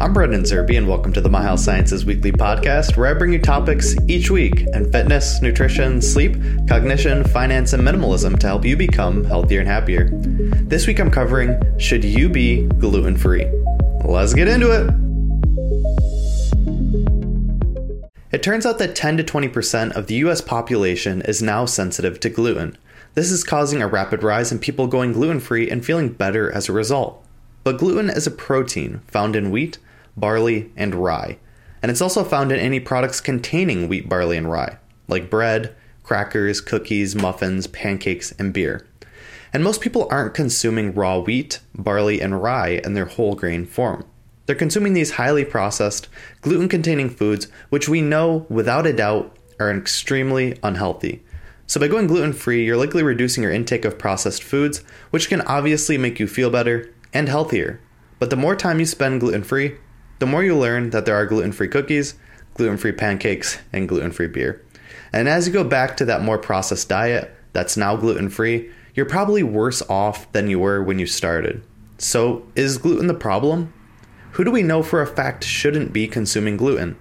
I'm Brandon Zerbe, and welcome to the My Health Sciences Weekly podcast, where I bring you topics each week in fitness, nutrition, sleep, cognition, finance, and minimalism to help you become healthier and happier. This week I'm covering Should you be gluten free? Let's get into it. It turns out that 10 to 20% of the US population is now sensitive to gluten. This is causing a rapid rise in people going gluten free and feeling better as a result. But gluten is a protein found in wheat, barley, and rye. And it's also found in any products containing wheat, barley, and rye, like bread, crackers, cookies, muffins, pancakes, and beer. And most people aren't consuming raw wheat, barley, and rye in their whole grain form. They're consuming these highly processed, gluten containing foods, which we know without a doubt are extremely unhealthy. So, by going gluten free, you're likely reducing your intake of processed foods, which can obviously make you feel better and healthier. But the more time you spend gluten free, the more you learn that there are gluten free cookies, gluten free pancakes, and gluten free beer. And as you go back to that more processed diet that's now gluten free, you're probably worse off than you were when you started. So, is gluten the problem? Who do we know for a fact shouldn't be consuming gluten?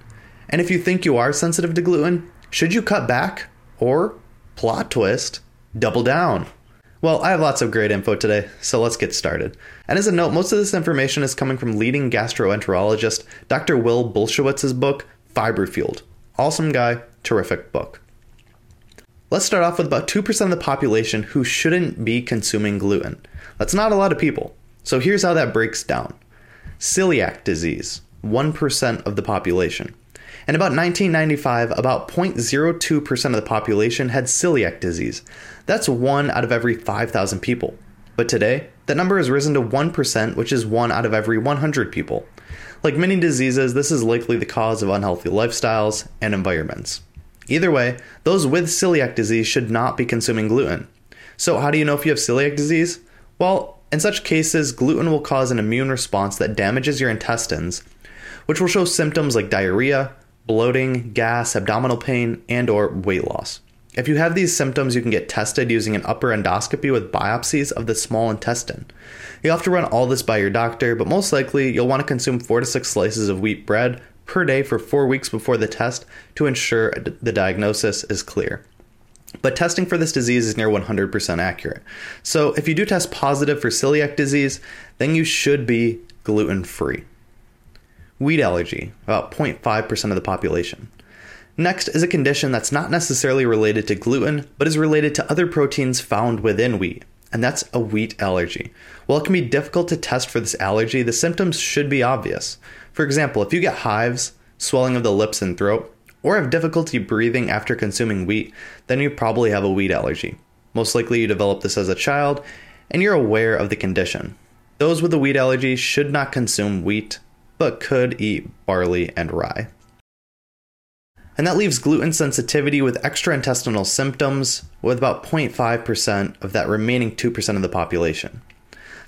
And if you think you are sensitive to gluten, should you cut back? Or, plot twist, double down? Well, I have lots of great info today, so let's get started. And as a note, most of this information is coming from leading gastroenterologist Dr. Will Bulsiewicz's book, Fiber Fueled. Awesome guy, terrific book. Let's start off with about 2% of the population who shouldn't be consuming gluten. That's not a lot of people. So here's how that breaks down celiac disease, 1% of the population. In about 1995, about 0.02% of the population had celiac disease. That's one out of every 5,000 people. But today, that number has risen to 1%, which is one out of every 100 people. Like many diseases, this is likely the cause of unhealthy lifestyles and environments. Either way, those with celiac disease should not be consuming gluten. So, how do you know if you have celiac disease? Well, in such cases, gluten will cause an immune response that damages your intestines, which will show symptoms like diarrhea, bloating, gas, abdominal pain, and or weight loss. If you have these symptoms, you can get tested using an upper endoscopy with biopsies of the small intestine. You'll have to run all this by your doctor, but most likely you'll want to consume 4 to 6 slices of wheat bread per day for 4 weeks before the test to ensure the diagnosis is clear. But testing for this disease is near 100% accurate. So if you do test positive for celiac disease, then you should be gluten free. Wheat allergy, about 0.5% of the population. Next is a condition that's not necessarily related to gluten, but is related to other proteins found within wheat, and that's a wheat allergy. While it can be difficult to test for this allergy, the symptoms should be obvious. For example, if you get hives, swelling of the lips and throat, or have difficulty breathing after consuming wheat, then you probably have a wheat allergy. Most likely you developed this as a child, and you're aware of the condition. Those with a wheat allergy should not consume wheat, but could eat barley and rye. And that leaves gluten sensitivity with extraintestinal symptoms, with about 0.5% of that remaining 2% of the population.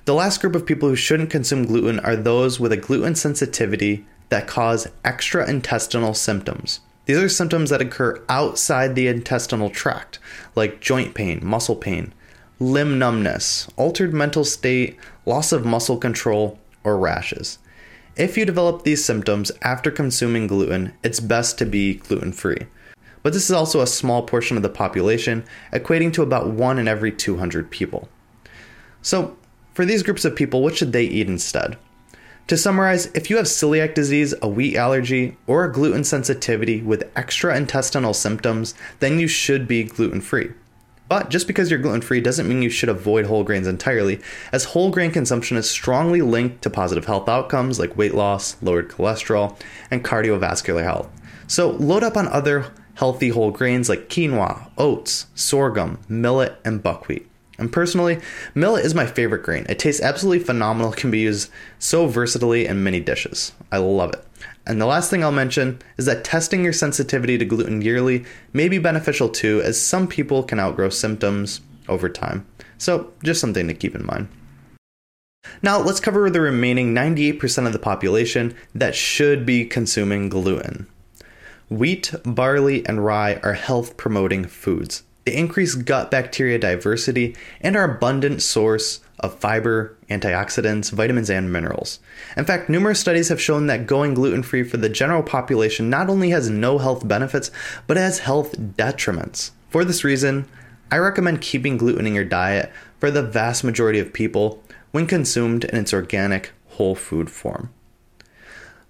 The last group of people who shouldn't consume gluten are those with a gluten sensitivity that cause extraintestinal symptoms. These are symptoms that occur outside the intestinal tract, like joint pain, muscle pain, limb numbness, altered mental state, loss of muscle control, or rashes. If you develop these symptoms after consuming gluten, it's best to be gluten free. But this is also a small portion of the population, equating to about 1 in every 200 people. So, for these groups of people, what should they eat instead? To summarize, if you have celiac disease, a wheat allergy, or a gluten sensitivity with extra intestinal symptoms, then you should be gluten free. But just because you're gluten free doesn't mean you should avoid whole grains entirely, as whole grain consumption is strongly linked to positive health outcomes like weight loss, lowered cholesterol, and cardiovascular health. So load up on other healthy whole grains like quinoa, oats, sorghum, millet, and buckwheat. And personally, millet is my favorite grain. It tastes absolutely phenomenal, can be used so versatilely in many dishes. I love it. And the last thing I'll mention is that testing your sensitivity to gluten yearly may be beneficial too, as some people can outgrow symptoms over time. So, just something to keep in mind. Now, let's cover the remaining 98% of the population that should be consuming gluten. Wheat, barley, and rye are health promoting foods. They increase gut bacteria diversity and are abundant source of fiber, antioxidants, vitamins, and minerals. In fact, numerous studies have shown that going gluten free for the general population not only has no health benefits, but has health detriments. For this reason, I recommend keeping gluten in your diet for the vast majority of people when consumed in its organic, whole food form.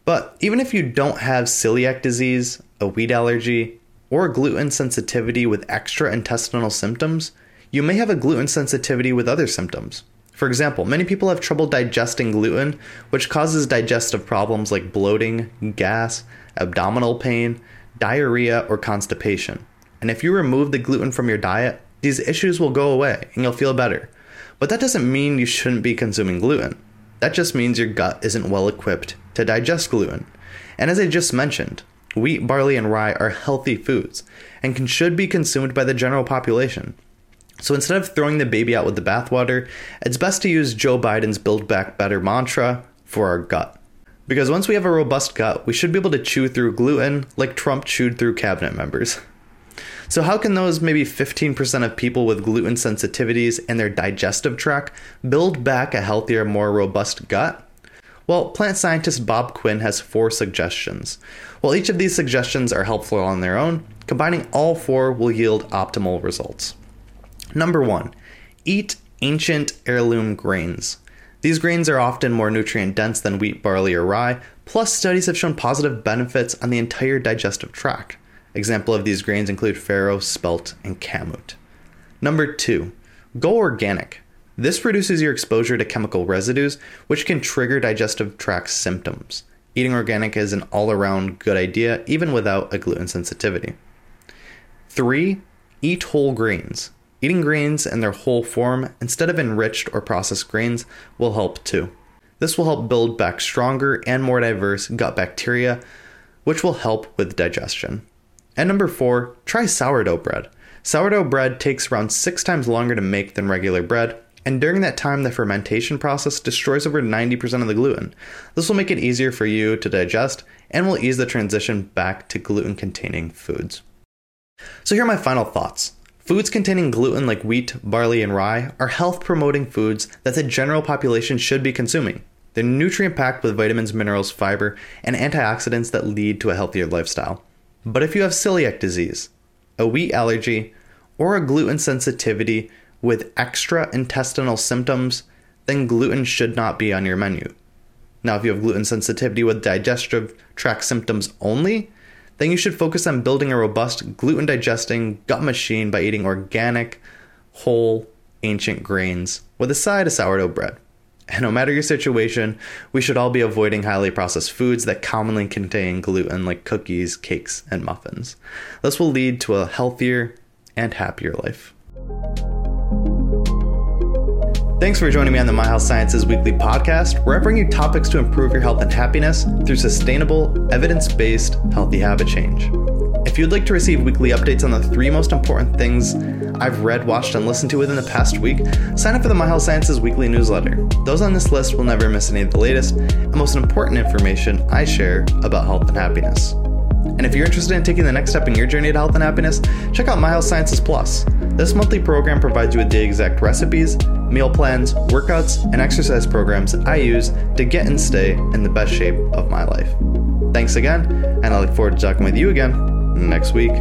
But even if you don't have celiac disease, a wheat allergy, or gluten sensitivity with extra intestinal symptoms, you may have a gluten sensitivity with other symptoms. For example, many people have trouble digesting gluten, which causes digestive problems like bloating, gas, abdominal pain, diarrhea, or constipation. And if you remove the gluten from your diet, these issues will go away and you'll feel better. But that doesn't mean you shouldn't be consuming gluten. That just means your gut isn't well equipped to digest gluten. And as I just mentioned, wheat, barley, and rye are healthy foods and can, should be consumed by the general population. So instead of throwing the baby out with the bathwater, it's best to use Joe Biden's Build Back Better mantra for our gut. Because once we have a robust gut, we should be able to chew through gluten like Trump chewed through cabinet members. So, how can those maybe 15% of people with gluten sensitivities and their digestive tract build back a healthier, more robust gut? Well, plant scientist Bob Quinn has four suggestions. While each of these suggestions are helpful on their own, combining all four will yield optimal results. Number one, eat ancient heirloom grains. These grains are often more nutrient dense than wheat, barley, or rye, plus, studies have shown positive benefits on the entire digestive tract. Example of these grains include farro, spelt, and kamut. Number two, go organic. This reduces your exposure to chemical residues, which can trigger digestive tract symptoms. Eating organic is an all around good idea, even without a gluten sensitivity. Three, eat whole grains. Eating grains in their whole form instead of enriched or processed grains will help too. This will help build back stronger and more diverse gut bacteria, which will help with digestion. And number four, try sourdough bread. Sourdough bread takes around six times longer to make than regular bread, and during that time, the fermentation process destroys over 90% of the gluten. This will make it easier for you to digest and will ease the transition back to gluten containing foods. So, here are my final thoughts. Foods containing gluten like wheat, barley, and rye are health promoting foods that the general population should be consuming. They're nutrient packed with vitamins, minerals, fiber, and antioxidants that lead to a healthier lifestyle. But if you have celiac disease, a wheat allergy, or a gluten sensitivity with extra intestinal symptoms, then gluten should not be on your menu. Now, if you have gluten sensitivity with digestive tract symptoms only, then you should focus on building a robust gluten digesting gut machine by eating organic, whole, ancient grains with a side of sourdough bread. And no matter your situation, we should all be avoiding highly processed foods that commonly contain gluten, like cookies, cakes, and muffins. This will lead to a healthier and happier life. Thanks for joining me on the My Health Sciences Weekly podcast, where I bring you topics to improve your health and happiness through sustainable, evidence based, healthy habit change. If you'd like to receive weekly updates on the three most important things I've read, watched, and listened to within the past week, sign up for the My Health Sciences weekly newsletter. Those on this list will never miss any of the latest and most important information I share about health and happiness. And if you're interested in taking the next step in your journey to health and happiness, check out My Health Sciences Plus. This monthly program provides you with the exact recipes, meal plans, workouts, and exercise programs I use to get and stay in the best shape of my life. Thanks again, and I look forward to talking with you again next week.